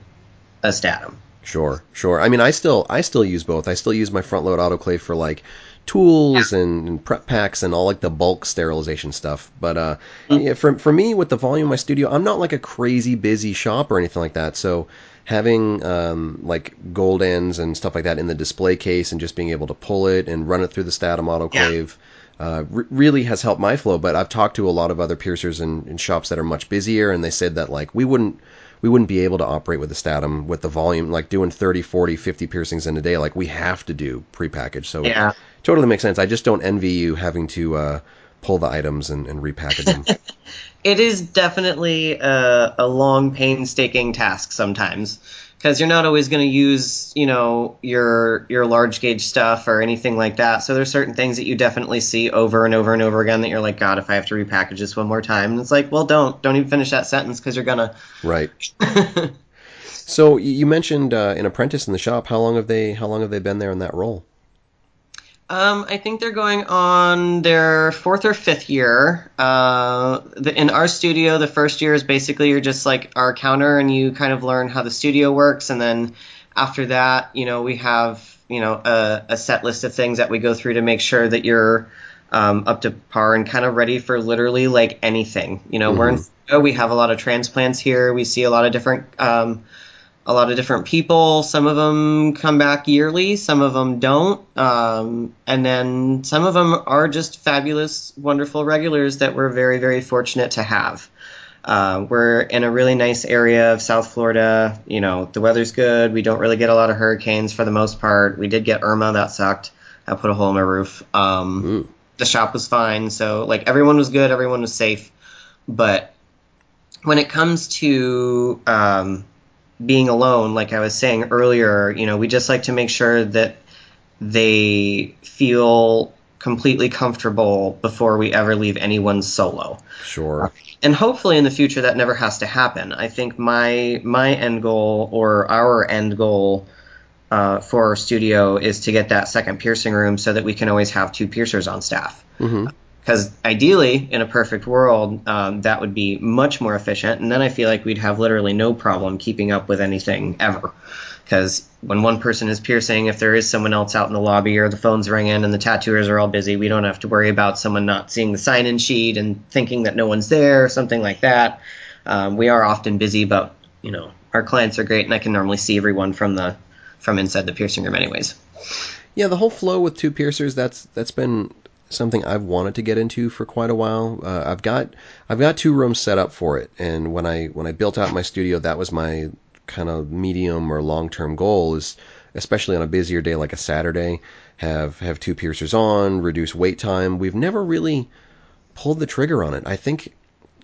a statim. Sure, sure. I mean, I still I still use both. I still use my front load autoclave for like tools and, and prep packs and all like the bulk sterilization stuff. But uh, yeah, for for me with the volume of my studio, I'm not like a crazy busy shop or anything like that. So having um, like gold ends and stuff like that in the display case and just being able to pull it and run it through the Statim autoclave. Uh, re- really has helped my flow, but I've talked to a lot of other piercers in, in shops that are much busier, and they said that like we wouldn't we wouldn't be able to operate with the Statim with the volume, like doing 30, 40, 50 piercings in a day. Like we have to do prepackaged. So Yeah. totally makes sense. I just don't envy you having to uh, pull the items and, and repackage them. [LAUGHS] it is definitely a, a long, painstaking task sometimes because you're not always going to use, you know, your your large gauge stuff or anything like that. So there's certain things that you definitely see over and over and over again that you're like, God, if I have to repackage this one more time, and it's like, well, don't don't even finish that sentence because you're gonna. [LAUGHS] Right. [LAUGHS] so you mentioned uh, an apprentice in the shop. How long have they How long have they been there in that role? Um, I think they're going on their fourth or fifth year. Uh, the, in our studio, the first year is basically you're just like our counter, and you kind of learn how the studio works, and then after that, you know, we have you know a, a set list of things that we go through to make sure that you're um, up to par and kind of ready for literally like anything. You know, mm-hmm. we're in we have a lot of transplants here. We see a lot of different um, a lot of different people. Some of them come back yearly, some of them don't. Um, and then some of them are just fabulous, wonderful regulars that we're very, very fortunate to have. Uh, we're in a really nice area of South Florida. You know, the weather's good. We don't really get a lot of hurricanes for the most part. We did get Irma, that sucked. I put a hole in my roof. Um, the shop was fine. So, like, everyone was good, everyone was safe. But when it comes to um, being alone, like I was saying earlier, you know, we just like to make sure that they feel completely comfortable before we ever leave anyone solo. Sure. And hopefully in the future that never has to happen. I think my my end goal or our end goal uh, for our studio is to get that second piercing room so that we can always have two piercers on staff. Mm-hmm because ideally, in a perfect world, um, that would be much more efficient, and then I feel like we'd have literally no problem keeping up with anything ever. Because when one person is piercing, if there is someone else out in the lobby or the phone's ringing and the tattooers are all busy, we don't have to worry about someone not seeing the sign-in sheet and thinking that no one's there or something like that. Um, we are often busy, but you know our clients are great, and I can normally see everyone from the from inside the piercing room, anyways. Yeah, the whole flow with two piercers that's that's been something I've wanted to get into for quite a while. Uh, I've got I've got two rooms set up for it, and when I when I built out my studio, that was my kind of medium or long term goal is especially on a busier day like a Saturday, have have two piercers on, reduce wait time. We've never really pulled the trigger on it. I think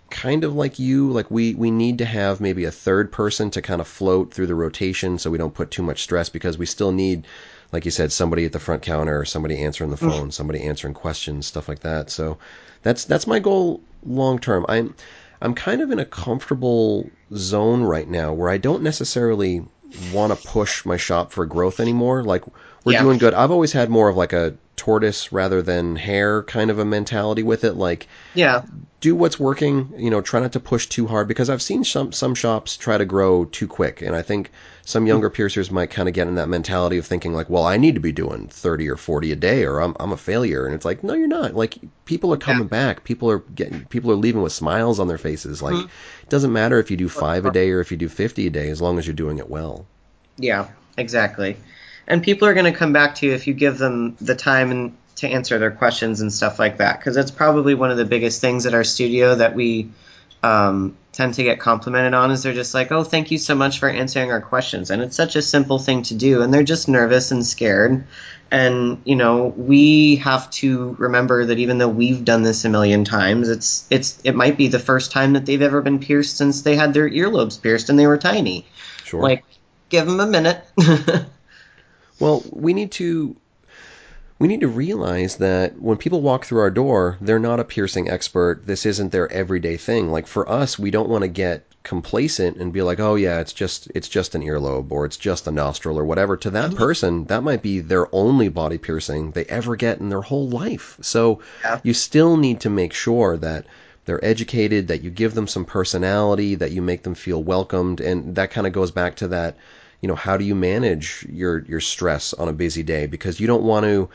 kind of like you, like we we need to have maybe a third person to kind of float through the rotation so we don't put too much stress because we still need like you said, somebody at the front counter, somebody answering the phone, mm. somebody answering questions, stuff like that. So that's that's my goal long term. I'm I'm kind of in a comfortable zone right now where I don't necessarily want to push my shop for growth anymore. Like we're yeah. doing good. I've always had more of like a tortoise rather than hare kind of a mentality with it. Like, yeah, do what's working. You know, try not to push too hard because I've seen some some shops try to grow too quick, and I think some younger piercers might kind of get in that mentality of thinking like, well, I need to be doing thirty or forty a day, or I'm I'm a failure. And it's like, no, you're not. Like, people are coming yeah. back. People are getting people are leaving with smiles on their faces. Like, mm-hmm. it doesn't matter if you do five a day or if you do fifty a day, as long as you're doing it well. Yeah, exactly and people are going to come back to you if you give them the time and to answer their questions and stuff like that because that's probably one of the biggest things at our studio that we um, tend to get complimented on is they're just like oh thank you so much for answering our questions. And it's such a simple thing to do and they're just nervous and scared. And you know we have to remember that even though we've done this a million times it's it's it might be the first time that they've ever been pierced since they had their earlobes pierced and they were tiny. Sure. Like give them a minute [LAUGHS] Well, we need to we need to realize that when people walk through our door, they're not a piercing expert. This isn't their everyday thing. Like for us, we don't want to get complacent and be like, "Oh yeah, it's just it's just an earlobe or it's just a nostril or whatever." To that mm-hmm. person, that might be their only body piercing they ever get in their whole life. So yeah. you still need to make sure that they're educated, that you give them some personality, that you make them feel welcomed, and that kind of goes back to that you know, how do you manage your your stress on a busy day? Because you don't want to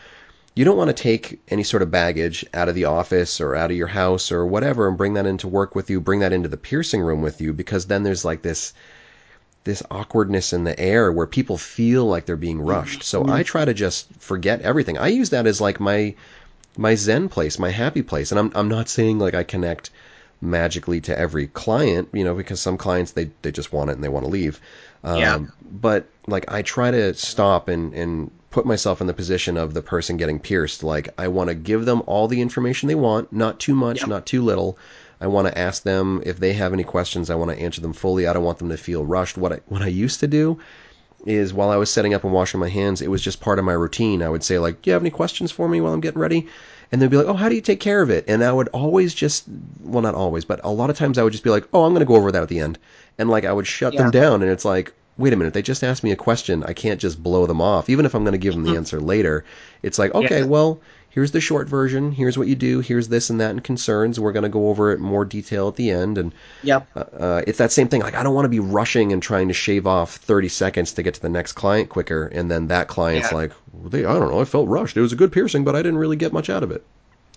you don't want to take any sort of baggage out of the office or out of your house or whatever and bring that into work with you, bring that into the piercing room with you because then there's like this this awkwardness in the air where people feel like they're being rushed. So I try to just forget everything. I use that as like my my zen place, my happy place. And I'm I'm not saying like I connect magically to every client, you know, because some clients they they just want it and they want to leave. Um, yeah. But like I try to stop and and put myself in the position of the person getting pierced. Like I want to give them all the information they want, not too much, yep. not too little. I want to ask them if they have any questions. I want to answer them fully. I don't want them to feel rushed. What I, what I used to do is while I was setting up and washing my hands, it was just part of my routine. I would say like, "Do you have any questions for me while I'm getting ready?" And they'd be like, "Oh, how do you take care of it?" And I would always just, well, not always, but a lot of times I would just be like, "Oh, I'm going to go over that at the end," and like I would shut Yeah. them down. And it's like, wait a minute, they just asked me a question. I can't just blow them off, even if I'm going to give them the answer later. It's like, okay, Yeah. well, here's the short version. Here's what you do. Here's this and that and concerns. We're going to go over it in more detail at the end. And Yep. uh, it's that same thing. Like I don't want to be rushing and trying to shave off 30 seconds to get to the next client quicker, and then that client's Yeah. like, well, they, I don't know, I felt rushed. It was a good piercing, but I didn't really get much out of it.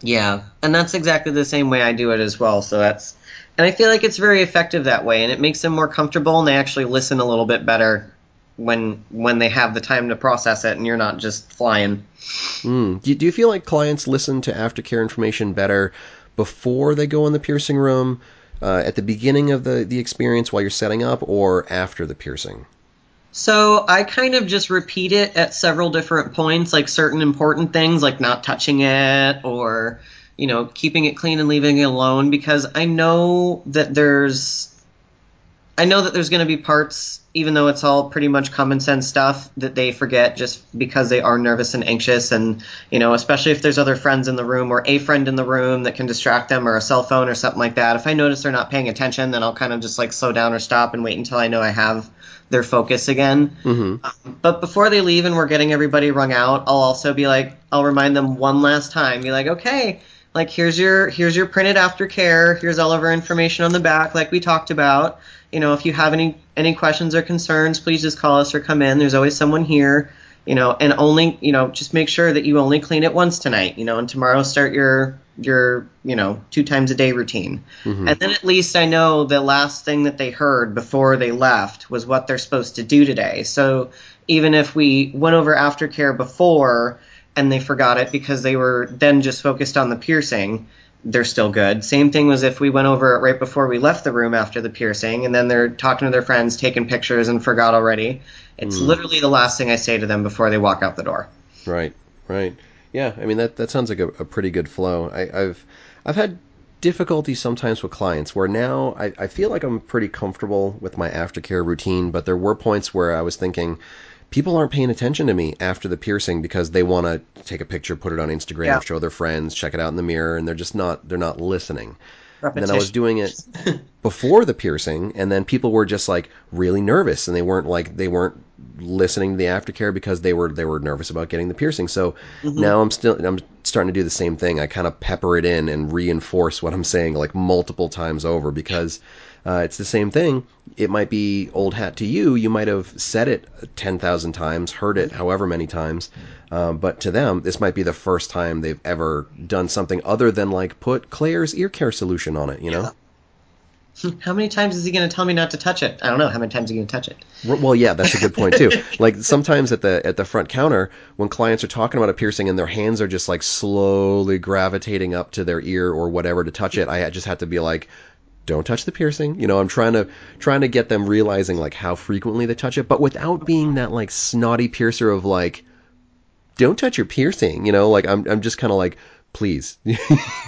Yeah, and that's exactly the same way I do it as well. So that's, and I feel like it's very effective that way, and it makes them more comfortable, and they actually listen a little bit better when when they have the time to process it, and you're not just flying. Mm. Do, you, do you feel like clients listen to aftercare information better before they go in the piercing room, uh, at the beginning of the, the experience while you're setting up, or after the piercing? So I kind of just repeat it at several different points, like certain important things, like not touching it or you know keeping it clean and leaving it alone, because I know that there's I know that there's going to be parts, even though it's all pretty much common sense stuff, that they forget just because they are nervous and anxious. And, you know, especially if there's other friends in the room or a friend in the room that can distract them or a cell phone or something like that. If I notice they're not paying attention, then I'll kind of just like slow down or stop and wait until I know I have their focus again. Mm-hmm. But before they leave and we're getting everybody rung out, I'll also be like, I'll remind them one last time. Be like, okay, like here's your here's your printed aftercare. Here's all of our information on the back, like we talked about. You know, if you have any any questions or concerns, please just call us or come in. There's always someone here. You know, and only you know, just make sure that you only clean it once tonight. You know, and tomorrow start your your you know two times a day routine. Mhm. And then at least I know the last thing that they heard before they left was what they're supposed to do today. So even if we went over aftercare before and they forgot it because they were then just focused on the piercing, they're still good. Same thing was if we went over it right before we left the room after the piercing and then they're talking to their friends, taking pictures and forgot already. It's Mm. literally the last thing I say to them before they walk out the door. Right, right. Yeah, I mean that that sounds like a, a pretty good flow. I, I've I've had difficulty sometimes with clients where now I, I feel like I'm pretty comfortable with my aftercare routine, but there were points where I was thinking people aren't paying attention to me after the piercing because they want to take a picture, put it on Instagram, Yeah. show their friends, check it out in the mirror, and they're just not they're not listening. And then I was doing it [LAUGHS] before the piercing, and then people were just like really nervous, and they weren't like they weren't listening to the aftercare because they were they were nervous about getting the piercing. So mm-hmm. now I'm still I'm starting to do the same thing. I kind of pepper it in and reinforce what I'm saying like multiple times over because uh, it's the same thing. It might be old hat to you. You might have said it ten thousand times, heard it however many times, um, but to them, this might be the first time they've ever done something other than like put Claire's ear care solution on it. You know. How many times is he going to tell me not to touch it? I don't know. How many times are you going to touch it? Well, yeah, that's a good point too. [LAUGHS] like sometimes at the at the front counter, when clients are talking about a piercing and their hands are just like slowly gravitating up to their ear or whatever to touch it, I just have to be like, "Don't touch the piercing." You know, I'm trying to trying to get them realizing like how frequently they touch it, but without being that like snotty piercer of like, "Don't touch your piercing." You know, like I'm I'm just kind of like, "Please," [LAUGHS] you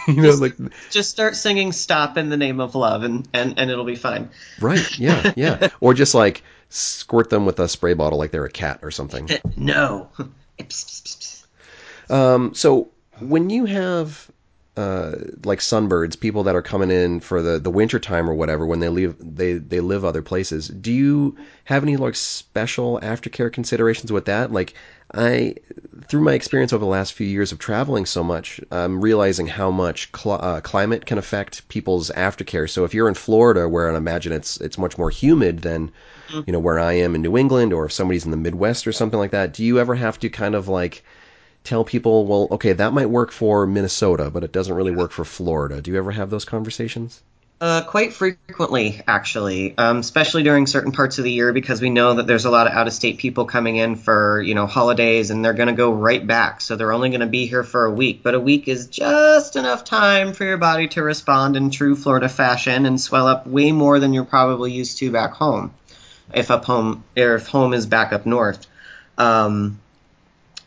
know, like Just start singing "Stop" in the name of love, and and and it'll be fine. right, yeah, yeah, [LAUGHS] or just like squirt them with a spray bottle like they're a cat or something. [LAUGHS] No. Um, so when you have uh, like sunbirds, people that are coming in for the, the winter time or whatever, when they leave they, they live other places, do you have any like special aftercare considerations with that? Like I through my experience over the last few years of traveling so much, I'm realizing how much cl- uh, climate can affect people's aftercare. So if you're in Florida, where I imagine it's it's much more humid than you know where I am in New England, or if somebody's in the Midwest or something like that, do you ever have to kind of like tell people, well, okay, that might work for Minnesota, but it doesn't really work for Florida. Do you ever have those conversations? Uh, quite frequently, actually, um, especially during certain parts of the year, because we know that there's a lot of out-of-state people coming in for you know holidays, and they're going to go right back. So they're only going to be here for a week, but a week is just enough time for your body to respond in true Florida fashion and swell up way more than you're probably used to back home, if up home if home is back up north. Um,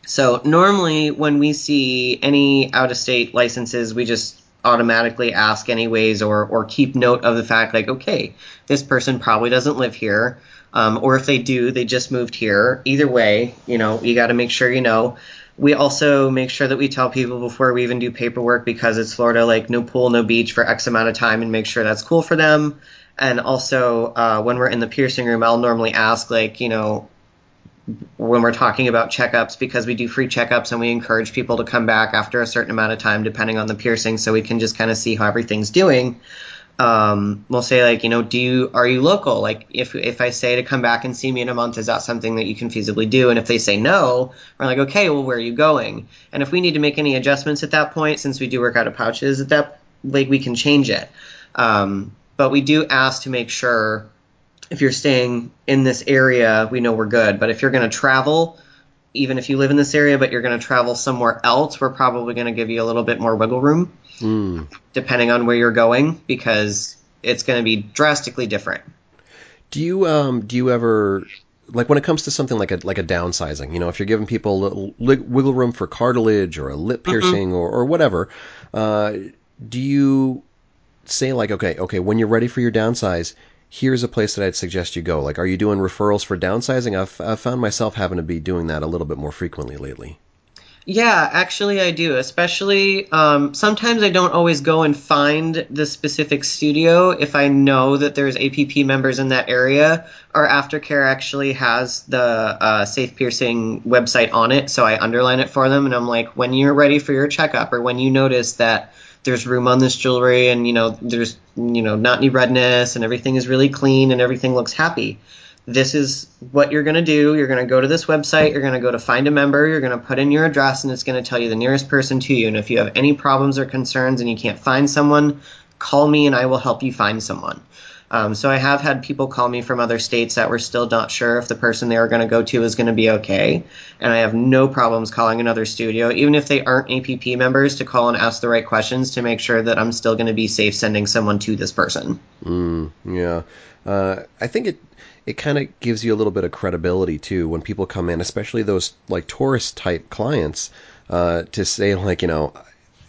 so normally when we see any out-of-state licenses, we just automatically ask anyways or or keep note of the fact like okay this person probably doesn't live here. Um, or if they do they just moved here. Either way you know you got to make sure you know. We also make sure that we tell people before we even do paperwork because it's Florida, like no pool, no beach for X amount of time, and make sure that's cool for them. And also, uh, when we're in the piercing room, I'll normally ask, like, you know, when we're talking about checkups, because we do free checkups and we encourage people to come back after a certain amount of time, depending on the piercing, so we can just kind of see how everything's doing um, we'll say like, you know, do you are you local? Like if if I say to come back and see me in a month, is that something that you can feasibly do? And if they say no, we're like, okay, well, where are you going? And if we need to make any adjustments at that point, since we do work out of pouches, at that like we can change it. Um, but we do ask to make sure if you're staying in this area, we know we're good. But if you're going to travel, even if you live in this area, but you're going to travel somewhere else, we're probably going to give you a little bit more wiggle room, Mm. depending on where you're going, because it's going to be drastically different. Do you um do you ever like when it comes to something like a like a downsizing, you know, if you're giving people a little li- wiggle room for cartilage or a lip piercing or, or whatever, uh, do you say like, okay, okay, when you're ready for your downsize, here's a place that I'd suggest you go. Like, are you doing referrals for downsizing? I've, I've found myself having to be doing that a little bit more frequently lately. Yeah, actually, I do. Especially um, sometimes I don't always go and find the specific studio if I know that there's APP members in that area, Our Aftercare actually has the uh, Safe Piercing website on it, so I underline it for them, and I'm like, when you're ready for your checkup, or when you notice that there's room on this jewelry, and you know there's you know not any redness, and everything is really clean, and everything looks happy this is what you're going to do. You're going to go to this website. You're going to go to find a member. You're going to put in your address, and it's going to tell you the nearest person to you. And if you have any problems or concerns and you can't find someone, call me and I will help you find someone. Um, so I have had people call me from other states that were still not sure if the person they were going to go to is going to be okay. And I have no problems calling another studio, even if they aren't APP members, to call and ask the right questions to make sure that I'm still going to be safe sending someone to this person. Mm, yeah. Uh, I think it it kind of gives you a little bit of credibility too when people come in, especially those like tourist type clients, uh, to say like you know.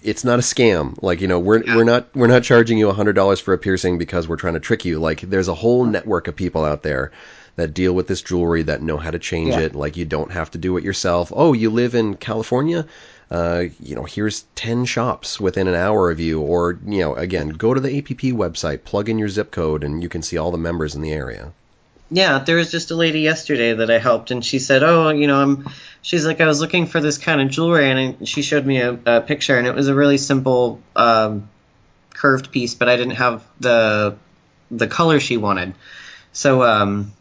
It's not a scam. Like you know, we're Yeah. we're not we're not charging you a hundred dollars for a piercing because we're trying to trick you. Like there's a whole network of people out there that deal with this jewelry that know how to change Yeah. it. Like you don't have to do it yourself. Oh, you live in California? Uh, you know, here's 10 shops within an hour of you. Or, you know, again, go to the APP website, plug in your zip code, and you can see all the members in the area. Yeah, there was just a lady yesterday that I helped, and she said, "Oh, you know, I'm." She's like, "I was looking for this kind of jewelry," and I, she showed me a, a picture, and it was a really simple um, curved piece, but I didn't have the the color she wanted. So um,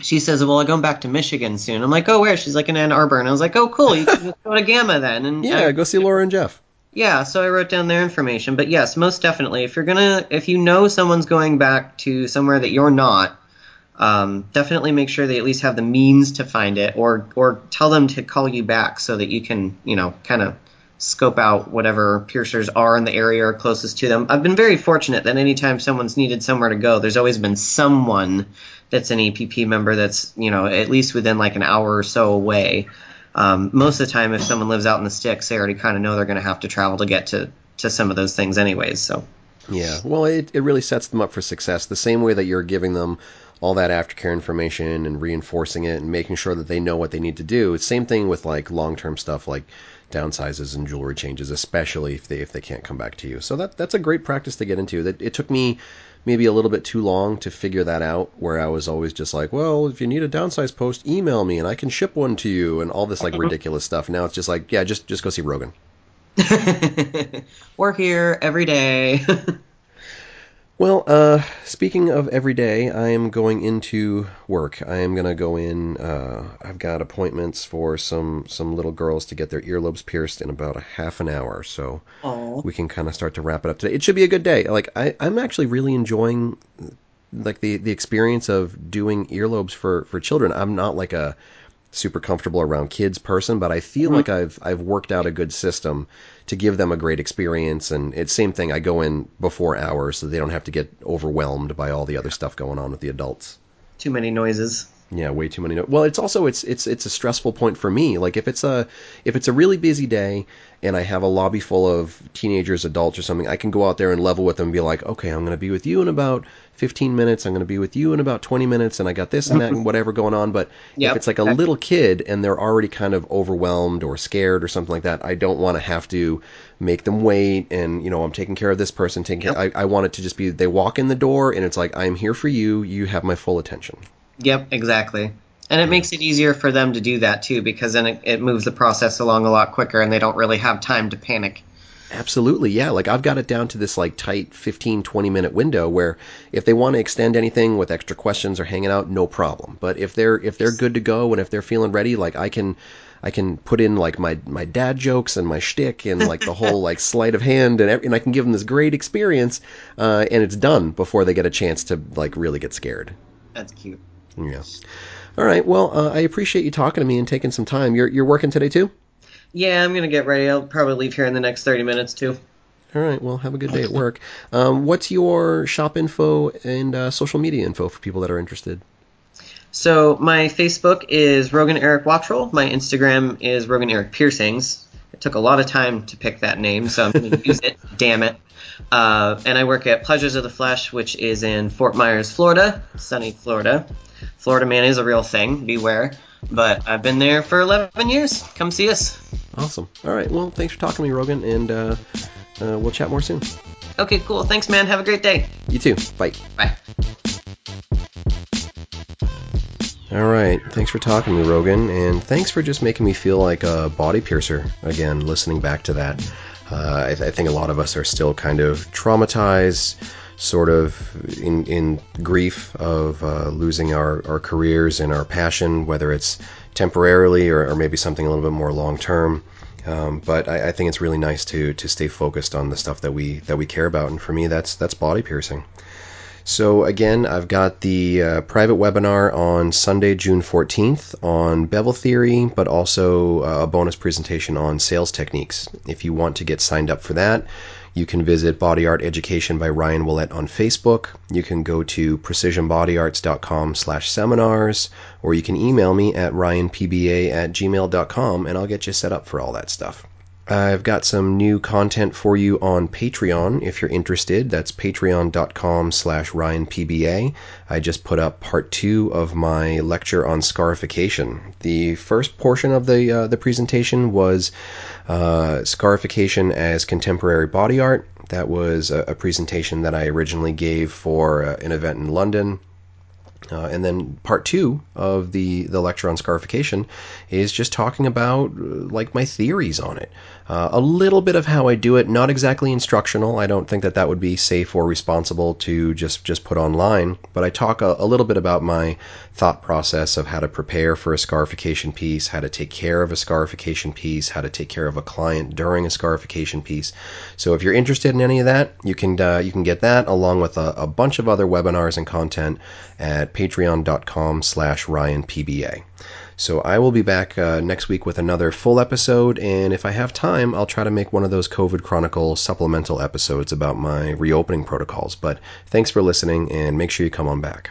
she says, "Well, I'm going back to Michigan soon." I'm like, "Oh, where?" She's like, "In Ann Arbor," and I was like, "Oh, cool. You can just go to Gamma then." And Yeah, I- go see Laura and Jeff. yeah, so I wrote down their information. But yes, most definitely, if you're gonna, if you know someone's going back to somewhere that you're not, um, definitely make sure they at least have the means to find it, or or tell them to call you back so that you can, you know, kind of scope out whatever piercers are in the area or closest to them. I've been very fortunate that anytime someone's needed somewhere to go, there's always been someone that's an APP member that's, you know, at least within like an hour or so away. Um, most of the time, if someone lives out in the sticks, they already kind of know they're going to have to travel to get to, to some of those things, anyways. So, Yeah, well, it, it really sets them up for success. The same way that you're giving them all that aftercare information and reinforcing it and making sure that they know what they need to do. It's same thing with like long-term stuff like downsizes and jewelry changes, especially if they if they can't come back to you. So that that's a great practice to get into. That it took me maybe a little bit too long to figure that out. Where I was always just like, well, if you need a downsize post, email me and I can ship one to you and all this like [LAUGHS] ridiculous stuff. Now it's just like, yeah, just just go see Rogan. [LAUGHS] we're here every day. [LAUGHS] Well, uh, speaking of every day, I am going into work. I am gonna go in. Uh, I've got appointments for some some little girls to get their earlobes pierced in about a half an hour, so Aw. we can kind of start to wrap it up today. It should be a good day. Like I, I'm actually really enjoying like the the experience of doing earlobes for for children. I'm not like a super comfortable around kids person, but I feel hmm. like I've I've worked out a good system to give them a great experience. And it's same thing. I go in before hours so they don't have to get overwhelmed by all the other stuff going on with the adults. Too many noises. Yeah, way too many. No- well, it's also it's it's it's a stressful point for me. Like if it's a if it's a really busy day and I have a lobby full of teenagers, adults, or something, I can go out there and level with them and be like, okay, I'm going to be with you in about 15 minutes. I'm going to be with you in about 20 minutes, and I got this and that and [LAUGHS] whatever going on. But Yep. if it's like a little kid and they're already kind of overwhelmed or scared or something like that, I don't want to have to make them wait. And you know, I'm taking care of this person. Taking care. I, I want it to just be they walk in the door and it's like I'm here for you. You have my full attention. Yep, exactly. And it makes it easier for them to do that too, because then it, it moves the process along a lot quicker, and they don't really have time to panic. Absolutely, yeah. Like I've got it down to this like tight 15, 20 minute window where if they want to extend anything with extra questions or hanging out, no problem. But if they're if they're good to go and if they're feeling ready, like I can I can put in like my my dad jokes and my shtick and like the whole like [LAUGHS] sleight of hand and, and I can give them this great experience, uh, and it's done before they get a chance to like really get scared. That's cute. Yeah. All right. Well, uh, I appreciate you talking to me and taking some time. You're you're working today too. Yeah, I'm gonna get ready. I'll probably leave here in the next 30 minutes too. All right. Well, have a good day at work. Um, what's your shop info and uh, social media info for people that are interested? So my Facebook is Rogan Eric Wattrell. My Instagram is Rogan Eric Piercings. It took a lot of time to pick that name, so I'm going [LAUGHS] to use it. Damn it. Uh, and I work at Pleasures of the Flesh, which is in Fort Myers, Florida, sunny Florida. Florida man is a real thing. Beware. But I've been there for 11 years. Come see us. Awesome. All right. Well, thanks for talking to me, Rogan, and uh, uh, we'll chat more soon. Okay, cool. Thanks, man. Have a great day. You too. Bye. Bye. All right. Thanks for talking to me, Rogan, and thanks for just making me feel like a body piercer again. Listening back to that, uh, I, I think a lot of us are still kind of traumatized, sort of in in grief of uh, losing our our careers and our passion, whether it's temporarily or, or maybe something a little bit more long term. Um, but I, I think it's really nice to to stay focused on the stuff that we that we care about, and for me, that's that's body piercing. So again, I've got the uh, private webinar on Sunday, June 14th on bevel theory, but also uh, a bonus presentation on sales techniques. If you want to get signed up for that, you can visit Body Art Education by Ryan Ouellette on Facebook. You can go to precisionbodyarts.com slash seminars, or you can email me at ryanpba at gmail.com and I'll get you set up for all that stuff. I've got some new content for you on Patreon if you're interested. That's patreon.com slash ryanpba. I just put up part two of my lecture on scarification. The first portion of the uh, the presentation was uh, scarification as contemporary body art. That was a, a presentation that I originally gave for uh, an event in London uh, and then part two of the, the lecture on scarification is just talking about uh, like my theories on it. Uh, a little bit of how I do it, not exactly instructional. I don't think that that would be safe or responsible to just just put online. But I talk a, a little bit about my thought process of how to prepare for a scarification piece, how to take care of a scarification piece, how to take care of a client during a scarification piece. So if you're interested in any of that, you can uh, you can get that along with a, a bunch of other webinars and content at patreon.com slash ryanpba. So I will be back uh, next week with another full episode, and if I have time, I'll try to make one of those COVID Chronicle supplemental episodes about my reopening protocols. But thanks for listening, and make sure you come on back.